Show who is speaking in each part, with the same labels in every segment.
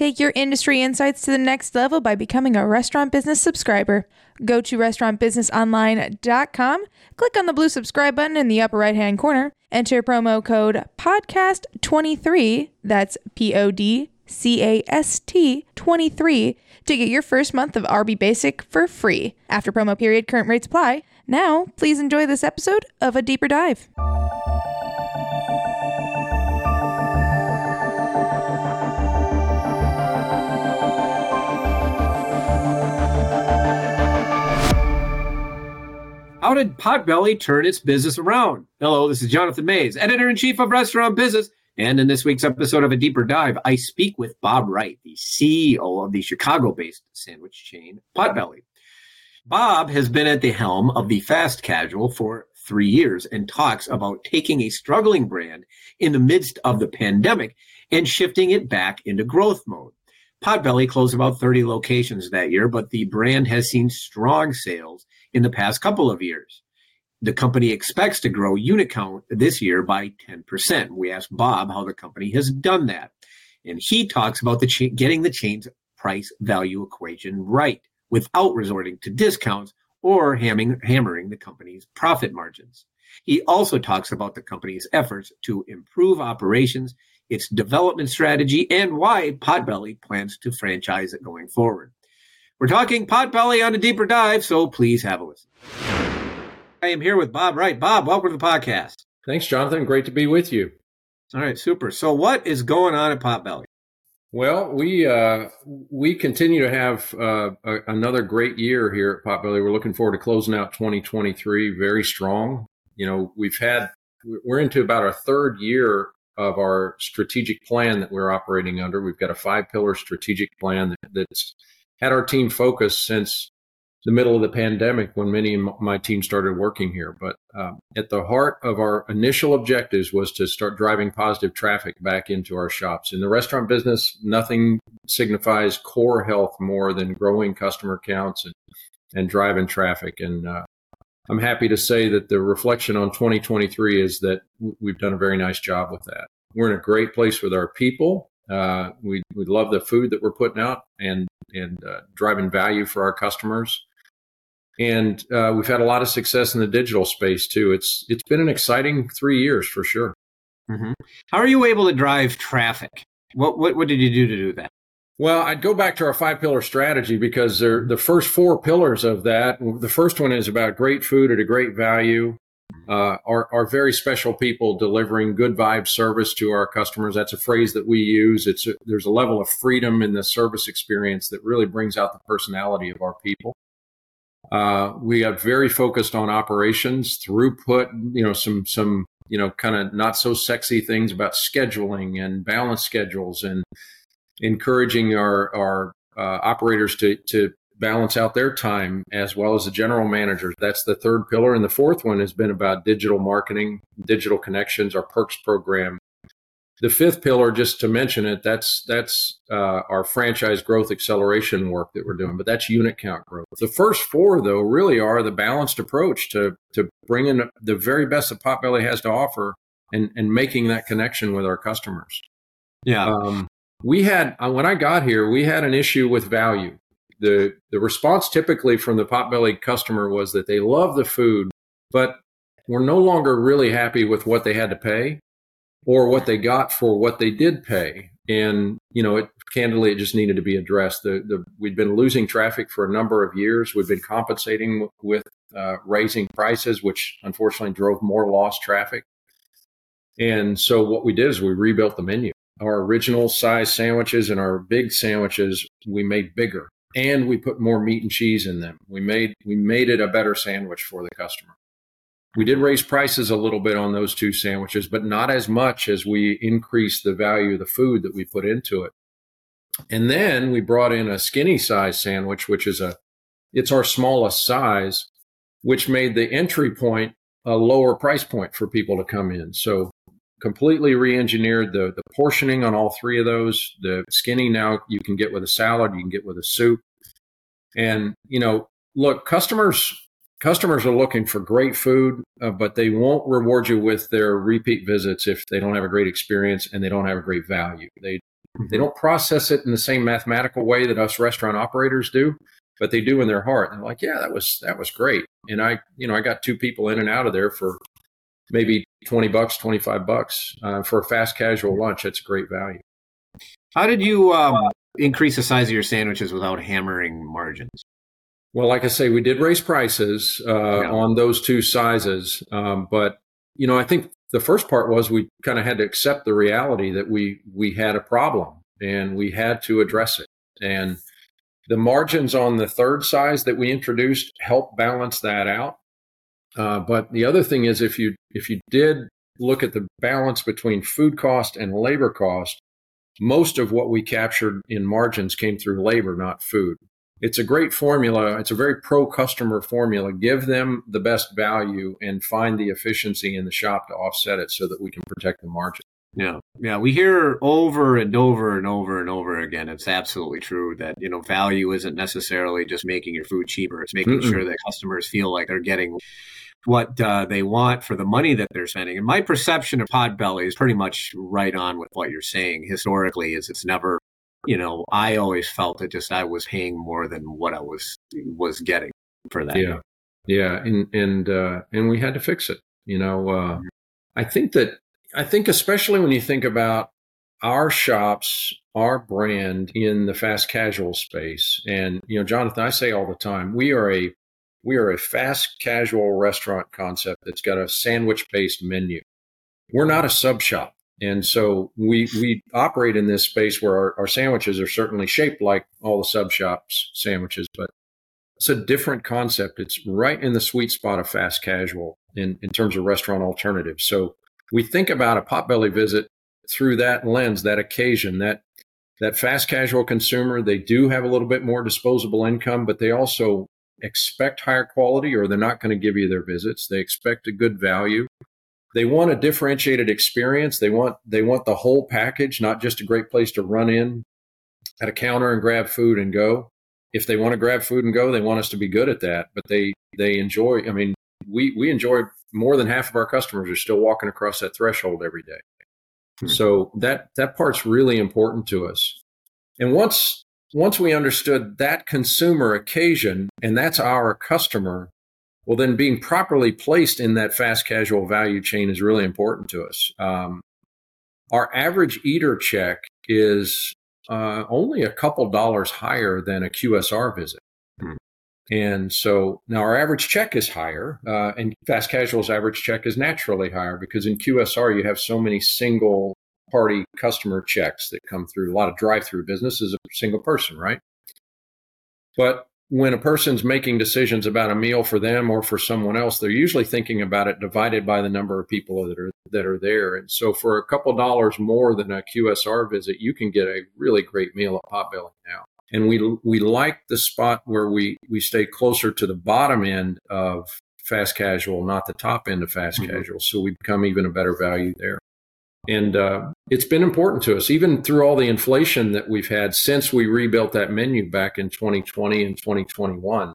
Speaker 1: Take your industry insights to the next level by becoming a Restaurant Business subscriber. Go to restaurantbusinessonline.com, click on the blue subscribe button in the upper right hand corner, enter promo code PODCAST23, that's P O D C A S T 23, to get your first month of RB Basic for free. After promo period, current rates apply. Now, please enjoy this episode of A Deeper Dive.
Speaker 2: How did Potbelly turn its business around? Hello, this is Jonathan Maze, editor in chief of Restaurant Business. And in this week's episode of A Deeper Dive, I speak with Bob Wright, the CEO of the Chicago based sandwich chain Potbelly. Bob has been at the helm of the fast casual for three years and talks about taking a struggling brand in the midst of the pandemic and shifting it back into growth mode. Potbelly closed about 30 locations that year, but the brand has seen strong sales in the past couple of years. The company expects to grow unit count this year by 10%. We asked Bob how the company has done that. And he talks about the getting the chain's price value equation right without resorting to discounts or hamming, hammering the company's profit margins. He also talks about the company's efforts to improve operations, its development strategy, and why Potbelly plans to franchise it going forward. We're talking Potbelly on a deeper dive, so please have a listen. I am here with Bob Wright. Bob, welcome to the podcast.
Speaker 3: Thanks, Jonathan. Great to be with you.
Speaker 2: All right, super. So, what is going on at Potbelly?
Speaker 3: Well, we uh, we continue to have uh, a, another great year here at Potbelly. We're looking forward to closing out 2023 very strong. You know, we've had we're into about our third year of our strategic plan that we're operating under. We've got a five pillar strategic plan that, that's had our team focused since the middle of the pandemic when many of my team started working here. But um, at the heart of our initial objectives was to start driving positive traffic back into our shops. In the restaurant business, nothing signifies core health more than growing customer counts and, and driving traffic. And uh, I'm happy to say that the reflection on 2023 is that we've done a very nice job with that. We're in a great place with our people. Uh, we we love the food that we're putting out and and uh, driving value for our customers. And uh, we've had a lot of success in the digital space too. It's it's been an exciting three years for sure.
Speaker 2: Mm-hmm. How are you able to drive traffic? What, what what did you do to do that?
Speaker 3: Well, I'd go back to our five pillar strategy because they're the first four pillars of that. The first one is about great food at a great value uh, are, are very special people delivering good vibe service to our customers. That's a phrase that we use. It's a, there's a level of freedom in the service experience that really brings out the personality of our people. Uh, we are very focused on operations, throughput, you know, some some you know kind of not so sexy things about scheduling and balance schedules and encouraging our our uh, operators to to balance out their time as well as the general managers. That's the third pillar. And the fourth one has been about digital marketing, digital connections, our perks program. The fifth pillar, just to mention it, that's that's uh, our franchise growth acceleration work that we're doing, but that's unit count growth. The first four, though, really are the balanced approach to to bringing the very best that Potbelly has to offer and and making that connection with our customers.
Speaker 2: Yeah.
Speaker 3: Um, we had uh, when I got here, we had an issue with value the the response typically from the potbelly customer was that they love the food, but were no longer really happy with what they had to pay or what they got for what they did pay. And you know, it candidly, it just needed to be addressed. The, the we'd been losing traffic for a number of years. We've been compensating with uh, raising prices, which unfortunately drove more lost traffic. And so what we did is we rebuilt the menu. Our original size sandwiches and our big sandwiches we made bigger and we put more meat and cheese in them. We made we made it a better sandwich for the customer. We did raise prices a little bit on those two sandwiches, but not as much as we increased the value of the food that we put into it. And then we brought in a skinny size sandwich, which is a it's our smallest size, which made the entry point a lower price point for people to come in. So completely re-engineered the the portioning on all three of those. The skinny now you can get with a salad, you can get with a soup. And you know, look, customers customers are looking for great food, uh, but they won't reward you with their repeat visits if they don't have a great experience and they don't have a great value. They They mm-hmm. don't process it in the same mathematical way that us restaurant operators do, but they do in their heart. And they're like, yeah, that was that was great. And I, you know, I got two people in and out of there for maybe 20 bucks, 25 bucks uh, for a fast casual lunch. That's great value.
Speaker 2: How did you um, increase the size of your sandwiches without hammering margins?
Speaker 3: Well, like I say, we did raise prices uh, yeah. on those two sizes, um, but you know, I think the first part was we kind of had to accept the reality that we we had a problem and we had to address it. And the margins on the third size that we introduced help balance that out. Uh, but the other thing is, if you if you did look at the balance between food cost and labor cost, most of what we captured in margins came through labor, not food. It's a great formula. It's a very pro customer formula. Give them the best value and find the efficiency in the shop to offset it so that we can protect the margin.
Speaker 2: Yeah. Yeah. We hear over and over and over and over again. It's absolutely true that, you know, value isn't necessarily just making your food cheaper. It's making Mm-mm. sure that customers feel like they're getting what uh, they want for the money that they're spending. And my perception of Potbelly is pretty much right on with what you're saying. Historically, is it's never, you know, I always felt that just I was paying more than what I was was getting for that.
Speaker 3: Yeah, yeah, and and uh, and we had to fix it. You know, uh, mm-hmm. I think that I think especially when you think about our shops, our brand in the fast casual space, and you know, Jonathan, I say all the time, we are a we are a fast casual restaurant concept that's got a sandwich based menu. We're not a sub shop. And so we, we operate in this space where our, our sandwiches are certainly shaped like all the sub shops sandwiches, but it's a different concept. It's right in the sweet spot of fast casual in, in terms of restaurant alternatives. So we think about a potbelly visit through that lens, that occasion, that that fast casual consumer, they do have a little bit more disposable income, but they also expect higher quality or they're not going to give you their visits. They expect a good value. They want a differentiated experience. They want they want the whole package, not just a great place to run in at a counter and grab food and go. If they want to grab food and go, they want us to be good at that. But they they enjoy. I mean, we we enjoy more than half of our customers are still walking across that threshold every day. Hmm. So that that part's really important to us. And once once we understood that consumer occasion and that's our customer, well, then being properly placed in that fast casual value chain is really important to us. Um, our average eater check is uh, only a couple dollars higher than a QSR visit. Hmm. And so now our average check is higher, uh, and fast casual's average check is naturally higher because in QSR you have so many single party customer checks that come through. A lot of drive through business is a single person, right? But when a person's making decisions about a meal for them or for someone else, they're usually thinking about it divided by the number of people that are that are there. And so for a couple dollars more than a QSR visit, you can get a really great meal at Potbelly now. And we we like the spot where we we stay closer to the bottom end of fast casual, not the top end of fast mm-hmm. casual. So we become even a better value there. And uh, it's been important to us, even through all the inflation that we've had since we rebuilt that menu back in 2020 and 2021.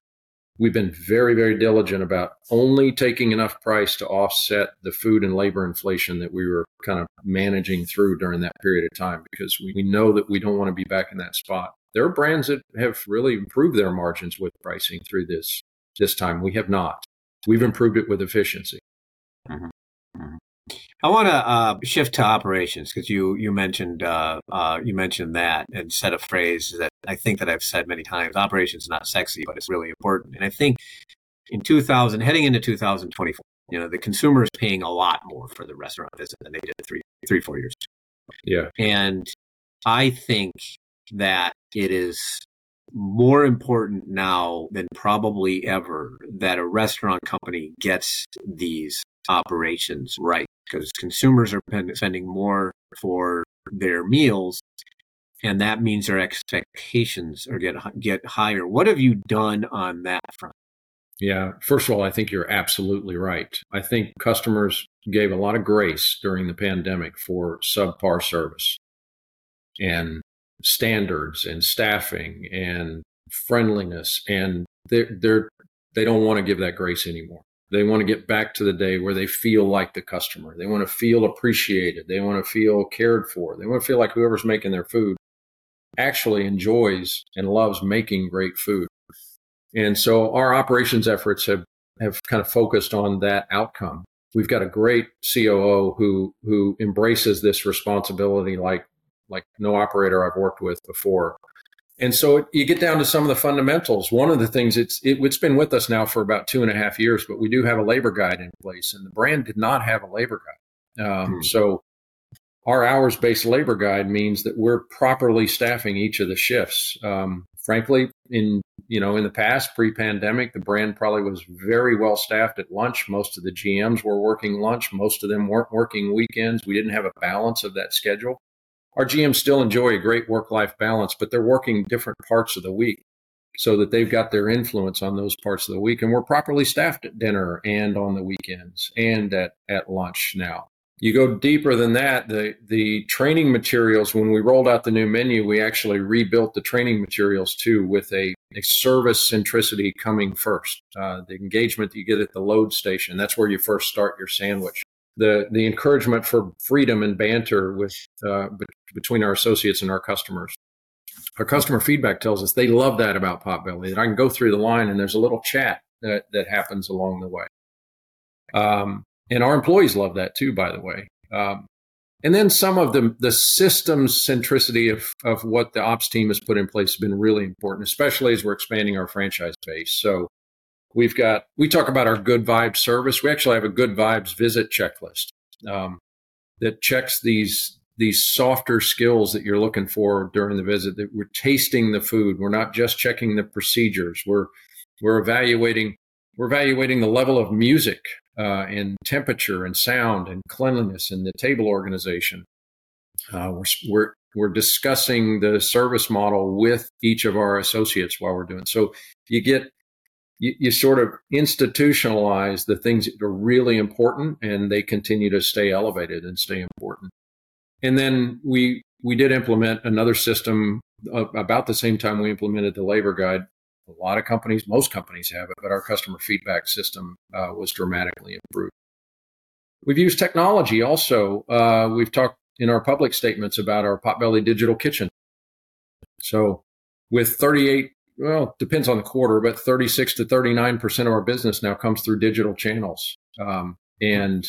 Speaker 3: We've been very, very diligent about only taking enough price to offset the food and labor inflation that we were kind of managing through during that period of time because we, we know that we don't want to be back in that spot. There are brands that have really improved their margins with pricing through this this time. We have not. We've improved it with efficiency. Mm-hmm.
Speaker 2: I want to uh, shift to operations because you you mentioned uh, uh, you mentioned that and said a phrase that I think that I've said many times. Operations not sexy, but it's really important. And I think in 2000, heading into 2024, you know, the consumer is paying a lot more for the restaurant visit than they did three three four years.
Speaker 3: Ago. Yeah,
Speaker 2: and I think that it is more important now than probably ever that a restaurant company gets these operations right because consumers are spending more for their meals and that means their expectations are get get higher. What have you done on that front?
Speaker 3: Yeah first of all i think you're absolutely right. I think customers gave a lot of grace during the pandemic for subpar service. And standards and staffing and friendliness and they're, they're they don't want to give that grace anymore They want to get back to the day where they feel like the customer. They want to feel appreciated. They want to feel cared for. They want to feel like whoever's making their food actually enjoys and loves making great food. And so our operations efforts have, have kind of focused on that outcome. We've got a great COO who who embraces this responsibility like like no operator I've worked with before. And so you get down to some of the fundamentals. One of the things it's it, has been with us now for about two and a half years, but we do have a labor guide in place, and the brand did not have a labor guide. Um, hmm. So our hours based labor guide means that we're properly staffing each of the shifts. Um, frankly, in you know in the past pre pandemic, the brand probably was very well staffed at lunch. Most of the GMs were working lunch. Most of them weren't working weekends. We didn't have a balance of that schedule our GMs still enjoy a great work life balance, but they're working different parts of the week so that they've got their influence on those parts of the week. And we're properly staffed at dinner and on the weekends and at, at lunch now. You go deeper than that, the, the training materials, when we rolled out the new menu, we actually rebuilt the training materials too with a, a service centricity coming first. Uh, the engagement that you get at the load station, that's where you first start your sandwich the the encouragement for freedom and banter with uh, between our associates and our customers. Our customer feedback tells us they love that about Potbelly. That I can go through the line and there's a little chat that that happens along the way. Um, and our employees love that too, by the way. Um, and then some of the the systems centricity of of what the ops team has put in place has been really important, especially as we're expanding our franchise base. So We've got, we talk about our good vibes service. We actually have a good vibes visit checklist um, that checks these, these softer skills that you're looking for during the visit that we're tasting the food. We're not just checking the procedures. We're, we're evaluating, we're evaluating the level of music uh, and temperature and sound and cleanliness and the table organization. Uh, we're, we're, we're discussing the service model with each of our associates while we're doing so you get you, you sort of institutionalize the things that are really important and they continue to stay elevated and stay important. And then we we did implement another system uh, about the same time we implemented the labor guide. A lot of companies, most companies have it, but our customer feedback system uh, was dramatically improved. We've used technology also. Uh, we've talked in our public statements about our Potbelly Digital Kitchen. So, with 38 well, depends on the quarter, but 36 to 39% of our business now comes through digital channels. Um, and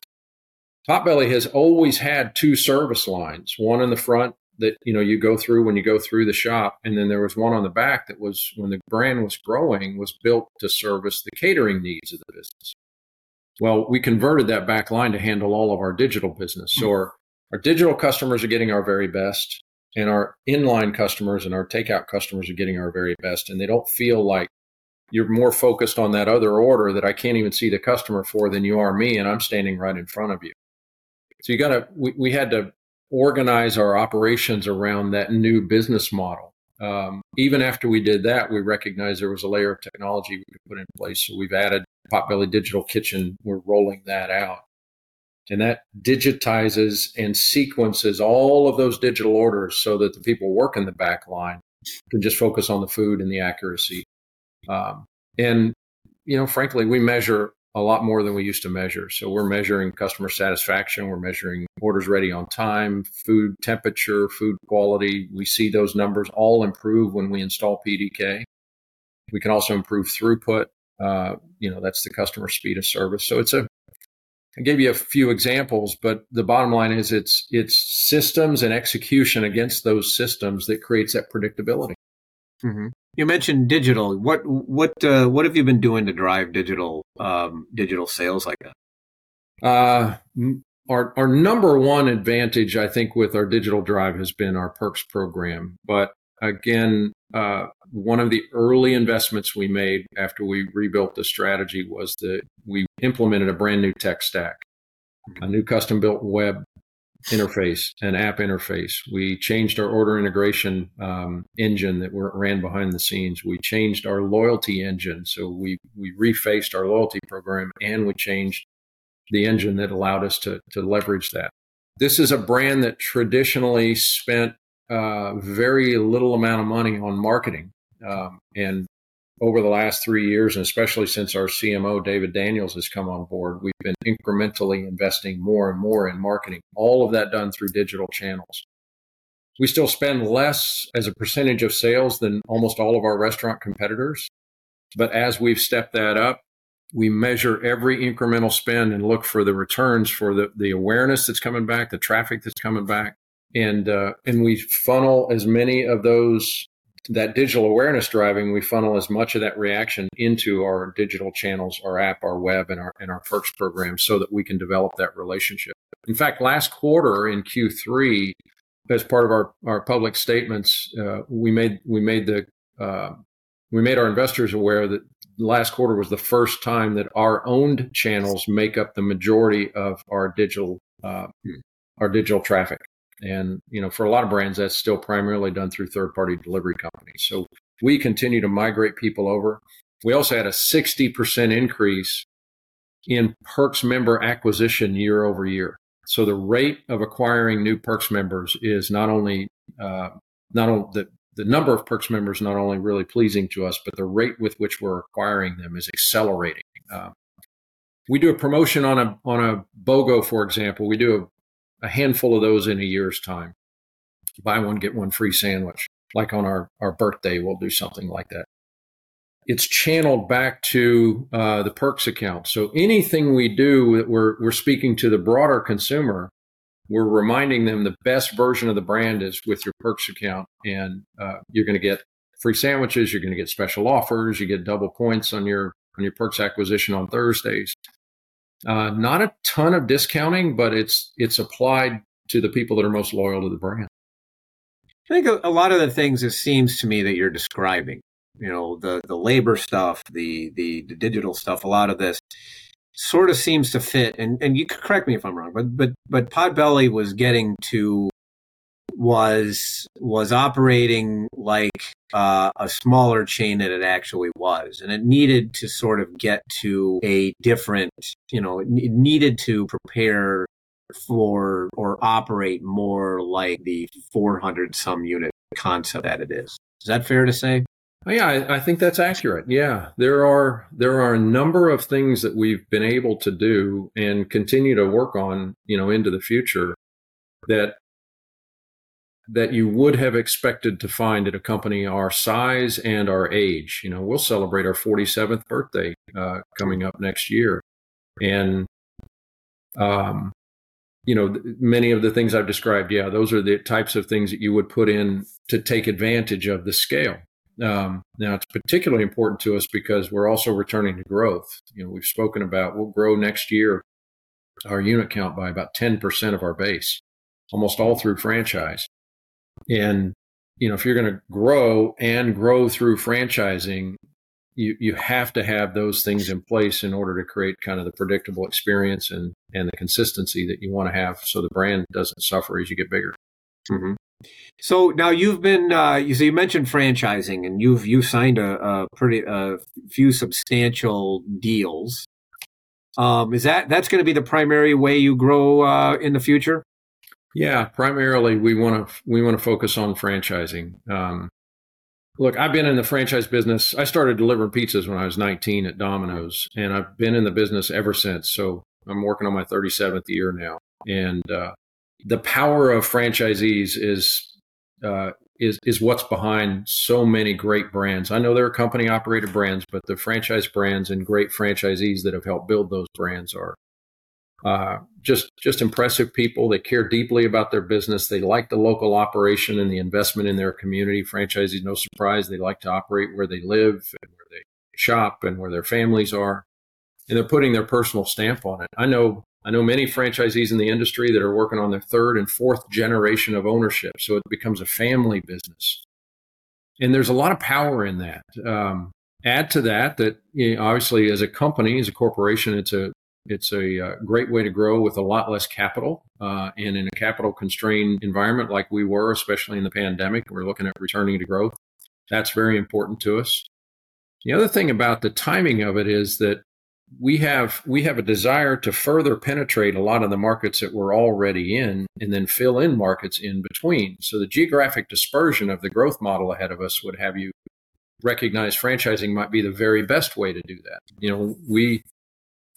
Speaker 3: Potbelly has always had two service lines, one in the front that, you know, you go through when you go through the shop. And then there was one on the back that was, when the brand was growing, was built to service the catering needs of the business. Well, we converted that back line to handle all of our digital business. So our, our digital customers are getting our very best and our inline customers and our takeout customers are getting our very best and they don't feel like you're more focused on that other order that I can't even see the customer for than you are me and I'm standing right in front of you. So you got to we, we had to organize our operations around that new business model. Um, even after we did that, we recognized there was a layer of technology we could put in place. So we've added Potbelly Digital Kitchen. We're rolling that out. And that digitizes and sequences all of those digital orders so that the people working the back line can just focus on the food and the accuracy. Um, and, you know, frankly, we measure a lot more than we used to measure. So we're measuring customer satisfaction, we're measuring orders ready on time, food temperature, food quality. We see those numbers all improve when we install PDK. We can also improve throughput. Uh, you know, that's the customer speed of service. So it's a I gave you a few examples, but the bottom line is it's it's systems and execution against those systems that creates that predictability.
Speaker 2: Mm-hmm. You mentioned digital. What what uh, what have you been doing to drive digital um, digital sales like that?
Speaker 3: Uh, our our number one advantage, I think, with our digital drive has been our perks program. But again, uh, one of the early investments we made after we rebuilt the strategy was that we implemented a brand new tech stack, a new custom built web interface, an app interface. We changed our order integration um, engine that ran behind the scenes. We changed our loyalty engine. So we, we refaced our loyalty program and we changed the engine that allowed us to, to leverage that. This is a brand that traditionally spent uh, very little amount of money on marketing. Um, and over the last three years, and especially since our CMO, David Daniels, has come on board, we've been incrementally investing more and more in marketing, all of that done through digital channels. We still spend less as a percentage of sales than almost all of our restaurant competitors. But as we've stepped that up, we measure every incremental spend and look for the returns for the, the awareness that's coming back, the traffic that's coming back. And, uh, and we funnel as many of those that digital awareness driving, we funnel as much of that reaction into our digital channels, our app, our web, and our and our perks program, so that we can develop that relationship. In fact, last quarter in Q3, as part of our, our public statements, uh, we made we made the uh, we made our investors aware that last quarter was the first time that our owned channels make up the majority of our digital uh, our digital traffic. And, you know, for a lot of brands, that's still primarily done through third party delivery companies. So we continue to migrate people over. We also had a 60% increase in Perks member acquisition year over year. So the rate of acquiring new Perks members is not only, uh, not only the, the number of Perks members not only really pleasing to us, but the rate with which we're acquiring them is accelerating. Uh, we do a promotion on a on a BOGO, for example. We do a handful of those in a year's time. Buy one, get one free sandwich. Like on our, our birthday, we'll do something like that. It's channeled back to uh, the perks account. So anything we do we're, we're speaking to the broader consumer, we're reminding them the best version of the brand is with your perks account. And uh, you're going to get free sandwiches. You're going to get special offers. You get double points on your, on your perks acquisition on Thursdays. Uh, not a ton of discounting, but it's it's applied to the people that are most loyal to the brand.
Speaker 2: I think a, a lot of the things it seems to me that you're describing, you know, the the labor stuff, the the, the digital stuff, a lot of this sort of seems to fit. And and you could correct me if I'm wrong, but but but Potbelly was getting to was was operating like uh, a smaller chain than it actually was, and it needed to sort of get to a different, you know, it needed to prepare for or operate more like the 400 some unit concept that it is. Is that fair to say?
Speaker 3: Oh, yeah, I, I, think that's accurate. Yeah, there are there are a number of things that we've been able to do and continue to work on, you know, into the future that that you would have expected to find at a company our size and our age. You know, we'll celebrate our 47th birthday uh, coming up next year, and um, you know, many of the things I've described, yeah, those are the types of things that you would put in to take advantage of the scale. Um, now, it's particularly important to us because we're also returning to growth. You know, we've spoken about we'll grow next year our unit count by about 10% of our base, almost all through franchise. And you know, if you're going to grow and grow through franchising, you you have to have those things in place in order to create kind of the predictable experience and and the consistency that you want to have, so the brand doesn't suffer as you get bigger.
Speaker 2: Mm-hmm. So now you've been uh, you so you mentioned franchising and you've you've signed a, a pretty a few substantial deals. Um, is that that's going to be the primary way you grow uh, in the future?
Speaker 3: Yeah, primarily we want to we want to focus on franchising. Um, look, I've been in the franchise business. I started delivering pizzas when I was 19 at Domino's, and I've been in the business ever since. So I'm working on my 37th year now, and uh, the power of franchisees is uh, is is what's behind so many great brands. I know there are company operated brands, but the franchise brands and great franchisees that have helped build those brands are uh, just just impressive people. They care deeply about their business. They like the local operation and the investment in their community. Franchisees, no surprise, they like to operate where they live and where they shop and where their families are, and they're putting their personal stamp on it. I know I know many franchisees in the industry that are working on their third and fourth generation of ownership, so it becomes a family business, and there's a lot of power in that. Um, add to that that you know, obviously as a company, as a corporation, it's a it's a uh, great way to grow with a lot less capital. Uh, and in a capital constrained environment like we were, especially in the pandemic, we're looking at returning to growth. That's very important to us. The other thing about the timing of it is that we have we have a desire to further penetrate a lot of the markets that we're already in and then fill in markets in between. So the geographic dispersion of the growth model ahead of us would have you recognize franchising might be the very best way to do that. You know, we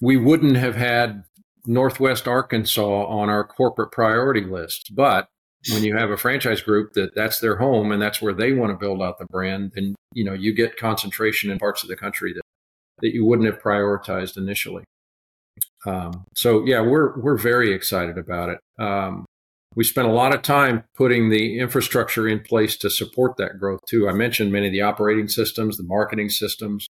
Speaker 3: we wouldn't have had Northwest Arkansas on our corporate priority list, but when you have a franchise group that that's their home and that's where they want to build out the brand, then you know you get concentration in parts of the country that that you wouldn't have prioritized initially. Um, so yeah, we're we're very excited about it. Um, we spent a lot of time putting the infrastructure in place to support that growth too. I mentioned many of the operating systems, the marketing systems,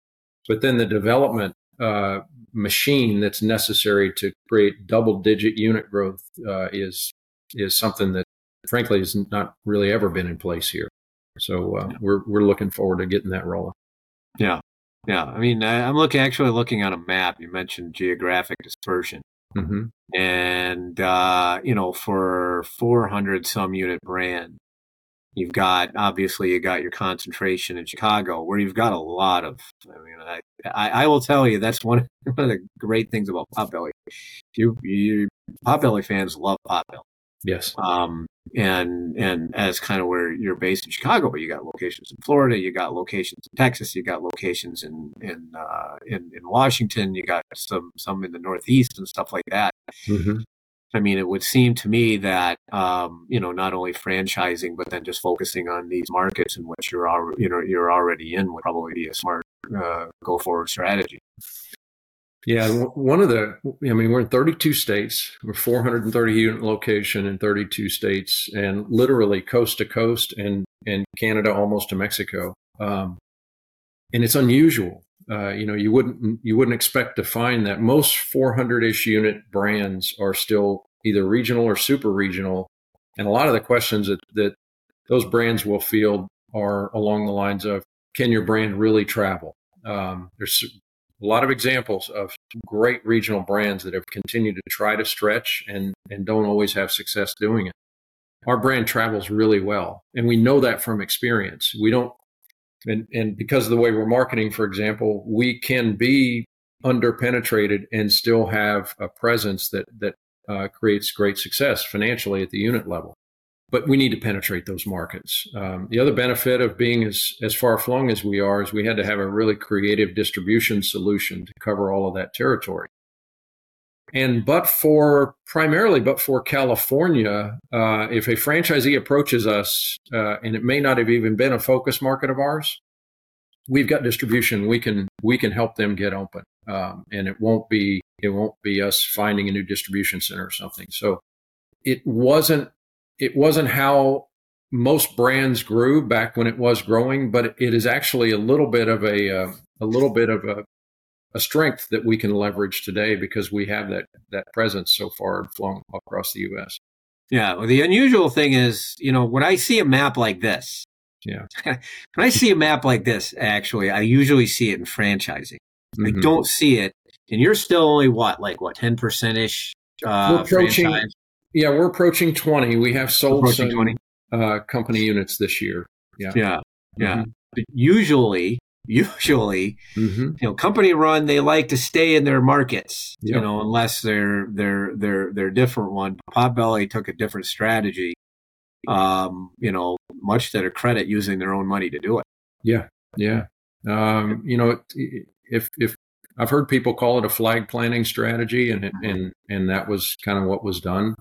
Speaker 3: but then the development uh, machine that's necessary to create double digit unit growth uh, is is something that frankly has not really ever been in place here. So uh, we're we're looking forward to getting that rolling.
Speaker 2: Yeah, yeah. I mean, I'm looking actually looking on a map. You mentioned geographic dispersion. Mm-hmm. And, uh, you know, for 400 some unit brand, you've got, obviously, you got your concentration in Chicago where you've got a lot of, I mean, I, I, I will tell you, that's one, one of the great things about Potbelly. You, you, Potbelly fans love Potbelly.
Speaker 3: Yes.
Speaker 2: Um, and and as kind of where you're based in Chicago, but you got locations in Florida, you got locations in Texas, you got locations in in uh, in, in Washington, you got some some in the Northeast and stuff like that. Mm-hmm. I mean, it would seem to me that um, you know not only franchising, but then just focusing on these markets in which you're already you know you're already in would probably be a smart uh, go forward strategy.
Speaker 3: Yeah, one of the, I mean, we're in 32 states. We're 430 unit location in 32 states, and literally coast to coast, and and Canada almost to Mexico. Um, and it's unusual. Uh, you know, you wouldn't you wouldn't expect to find that most 400ish unit brands are still either regional or super regional, and a lot of the questions that that those brands will field are along the lines of, can your brand really travel? Um, there's a lot of examples of great regional brands that have continued to try to stretch and, and don't always have success doing it. Our brand travels really well, and we know that from experience. We don't, and, and because of the way we're marketing, for example, we can be underpenetrated and still have a presence that that uh, creates great success financially at the unit level but we need to penetrate those markets. Um, the other benefit of being as, as far flung as we are is we had to have a really creative distribution solution to cover all of that territory. And but for primarily, but for California, uh, if a franchisee approaches us, uh, and it may not have even been a focus market of ours, we've got distribution. We can we can help them get open, um, and it won't be it won't be us finding a new distribution center or something. So it wasn't it wasn't how most brands grew back when it was growing, but it is actually a little bit of a uh, a little bit of a, a strength that we can leverage today because we have that that presence so far and flung across the U.S.
Speaker 2: Yeah, well, the unusual thing is, you know, when I see a map like this,
Speaker 3: yeah,
Speaker 2: when I see a map like this, actually, I usually see it in franchising. Mm-hmm. I don't see it, and you're still only what, like what, ten percent ish uh,
Speaker 3: approaching, franchise? Yeah, we're approaching 20. We have sold some 20. Uh, company units this year. Yeah.
Speaker 2: Yeah. Yeah. Mm-hmm. But usually, usually, mm-hmm. you know, company run, they like to stay in their markets, you know, unless they're, they're, they're, they're different one. Potbelly took a different strategy, um, you know, much to their credit using their own money to do it.
Speaker 3: Yeah. Yeah. Um, you know, if, if I've heard people call it a flag planting strategy and, mm-hmm. and, and that was kind of what was done.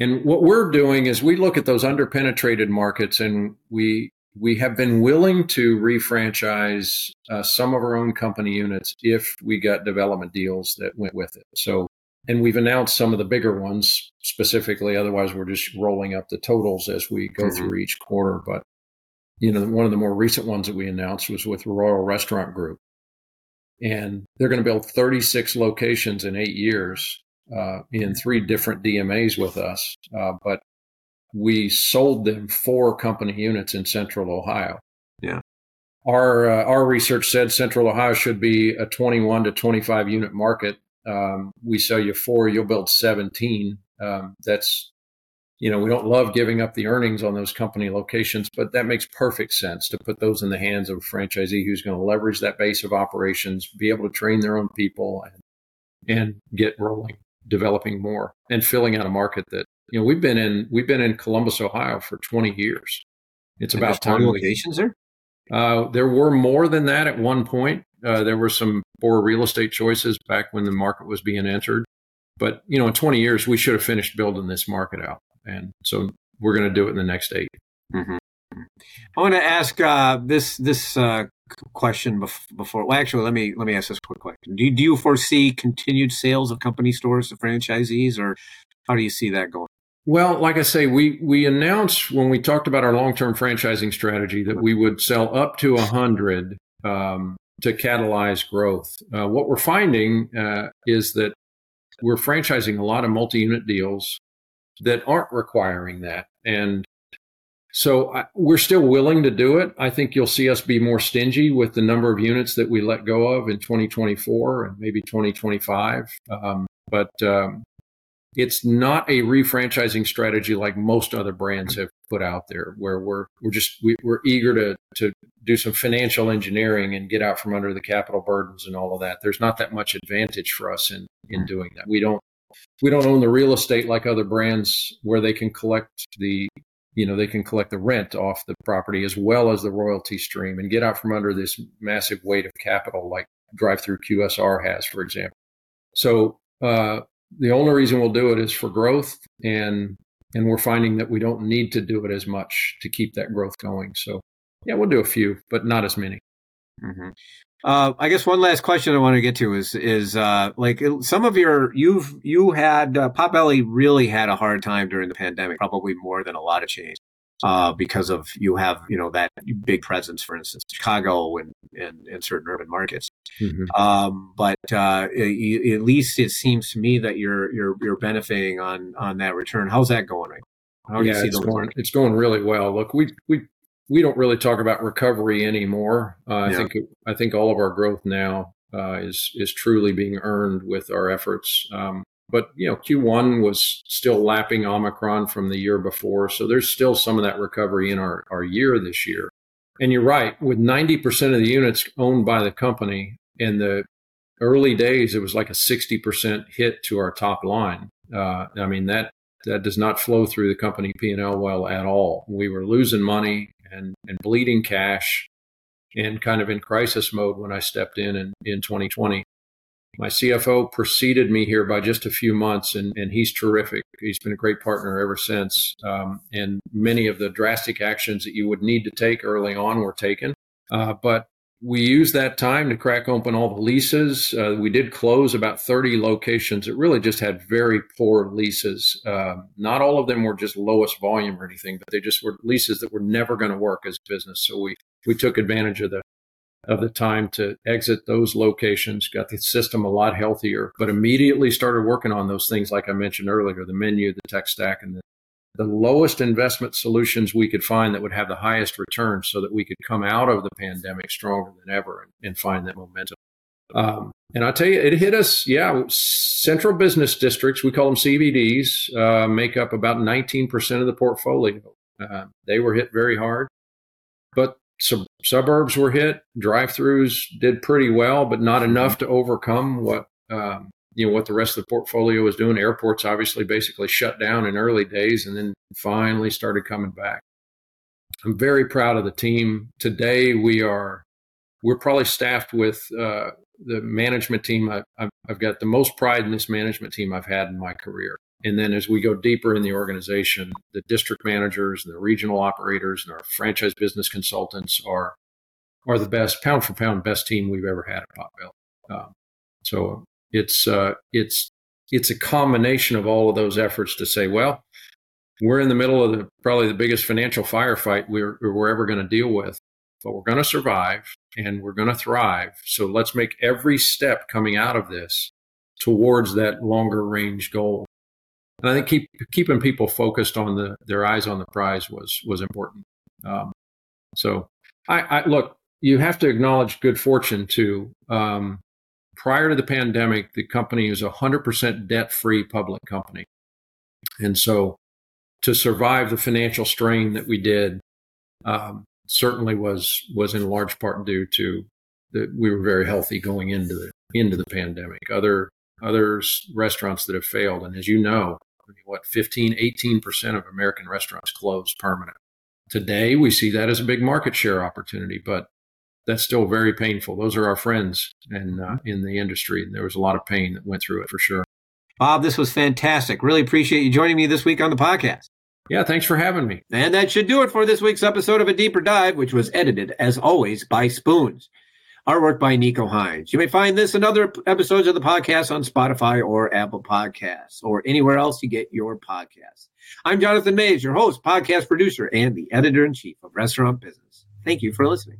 Speaker 3: And what we're doing is we look at those underpenetrated markets and we we have been willing to refranchise uh, some of our own company units if we got development deals that went with it. So, and we've announced some of the bigger ones specifically. Otherwise, we're just rolling up the totals as we go mm-hmm. through each quarter. But you know, one of the more recent ones that we announced was with Royal Restaurant Group, and they're going to build 36 locations in eight years uh, in three different DMAs with us, uh, but we sold them four company units in Central Ohio.
Speaker 2: Yeah.
Speaker 3: Our uh, our research said Central Ohio should be a 21 to 25 unit market. Um, we sell you four, you'll build 17. Um, that's you know we don't love giving up the earnings on those company locations, but that makes perfect sense to put those in the hands of a franchisee who's going to leverage that base of operations, be able to train their own people, and, and get rolling developing more and filling out a market that you know we've been in we've been in Columbus, Ohio for 20 years. It's and about time
Speaker 2: locations there.
Speaker 3: Uh, there were more than that at one point. Uh, there were some poor real estate choices back when the market was being entered. But, you know, in 20 years, we should have finished building this market out. And so we're going to do it in the next 8
Speaker 2: mm-hmm. I want to ask uh, this this uh, question before. Well, actually, let me let me ask this quick question. Do you, do you foresee continued sales of company stores to franchisees, or how do you see that going?
Speaker 3: Well, like I say, we we announced when we talked about our long term franchising strategy that we would sell up to a hundred um, to catalyze growth. Uh, what we're finding uh, is that we're franchising a lot of multi unit deals that aren't requiring that, and so I, we're still willing to do it. I think you'll see us be more stingy with the number of units that we let go of in 2024 and maybe 2025. Um, but um, it's not a refranchising strategy like most other brands have put out there, where we're we're just we, are eager to to do some financial engineering and get out from under the capital burdens and all of that. There's not that much advantage for us in in doing that. We don't we don't own the real estate like other brands where they can collect the you know they can collect the rent off the property as well as the royalty stream and get out from under this massive weight of capital like drive through QSR has, for example. So uh, the only reason we'll do it is for growth and and we're finding that we don't need to do it as much to keep that growth going so yeah we'll do a few but not as many
Speaker 2: mm-hmm. uh, i guess one last question i want to get to is is uh, like some of your you've you had uh, potbelly really had a hard time during the pandemic probably more than a lot of chains uh, because of you have you know that big presence, for instance, Chicago and and, and certain urban markets. Mm-hmm. Um, but uh, at least it seems to me that you're you're you're benefiting on on that return. How's that going? Right?
Speaker 3: How do yeah, you see it's going, it's going really well. Look, we we we don't really talk about recovery anymore. Uh, I think I think all of our growth now uh, is is truly being earned with our efforts. Um, but you know, Q1 was still lapping Omicron from the year before, so there's still some of that recovery in our our year this year. And you're right, with 90% of the units owned by the company in the early days, it was like a 60% hit to our top line. Uh, I mean that that does not flow through the company P&L well at all. We were losing money and, and bleeding cash and kind of in crisis mode when I stepped in in, in 2020. My CFO preceded me here by just a few months, and, and he's terrific. He's been a great partner ever since. Um, and many of the drastic actions that you would need to take early on were taken. Uh, but we used that time to crack open all the leases. Uh, we did close about 30 locations that really just had very poor leases. Uh, not all of them were just lowest volume or anything, but they just were leases that were never going to work as business. So we, we took advantage of the of the time to exit those locations, got the system a lot healthier, but immediately started working on those things like I mentioned earlier, the menu, the tech stack, and the, the lowest investment solutions we could find that would have the highest return so that we could come out of the pandemic stronger than ever and, and find that momentum. Um, and I tell you, it hit us. Yeah, central business districts, we call them CBDs, uh, make up about 19% of the portfolio. Uh, they were hit very hard. But sub- suburbs were hit. Drive-throughs did pretty well, but not mm-hmm. enough to overcome what um, you know what the rest of the portfolio was doing. Airports obviously basically shut down in early days, and then finally started coming back. I'm very proud of the team. Today we are we're probably staffed with uh, the management team. I, I've got the most pride in this management team I've had in my career. And then as we go deeper in the organization, the district managers and the regional operators and our franchise business consultants are are the best pound for pound best team we've ever had at Potbelly. Um, so it's uh, it's it's a combination of all of those efforts to say, well, we're in the middle of the probably the biggest financial firefight we're, we're ever going to deal with, but we're going to survive and we're going to thrive. So let's make every step coming out of this towards that longer range goal and I think keep, keeping people focused on the their eyes on the prize was was important. Um, so, I, I, look. You have to acknowledge good fortune too. Um, prior to the pandemic, the company was a hundred percent debt free public company, and so to survive the financial strain that we did um, certainly was was in large part due to that we were very healthy going into the into the pandemic. Other other restaurants that have failed, and as you know, what 15, 18 percent of American restaurants closed permanent today we see that as a big market share opportunity, but that's still very painful. Those are our friends and uh, in the industry. And there was a lot of pain that went through it for sure.
Speaker 2: Bob, this was fantastic. Really appreciate you joining me this week on the podcast.
Speaker 3: Yeah, thanks for having me.
Speaker 2: And that should do it for this week's episode of A Deeper Dive, which was edited, as always, by Spoons. Artwork by Nico Hines. You may find this and other episodes of the podcast on Spotify or Apple Podcasts or anywhere else you get your podcasts. I'm Jonathan Maze, your host, podcast producer, and the editor in chief of Restaurant Business. Thank you for listening.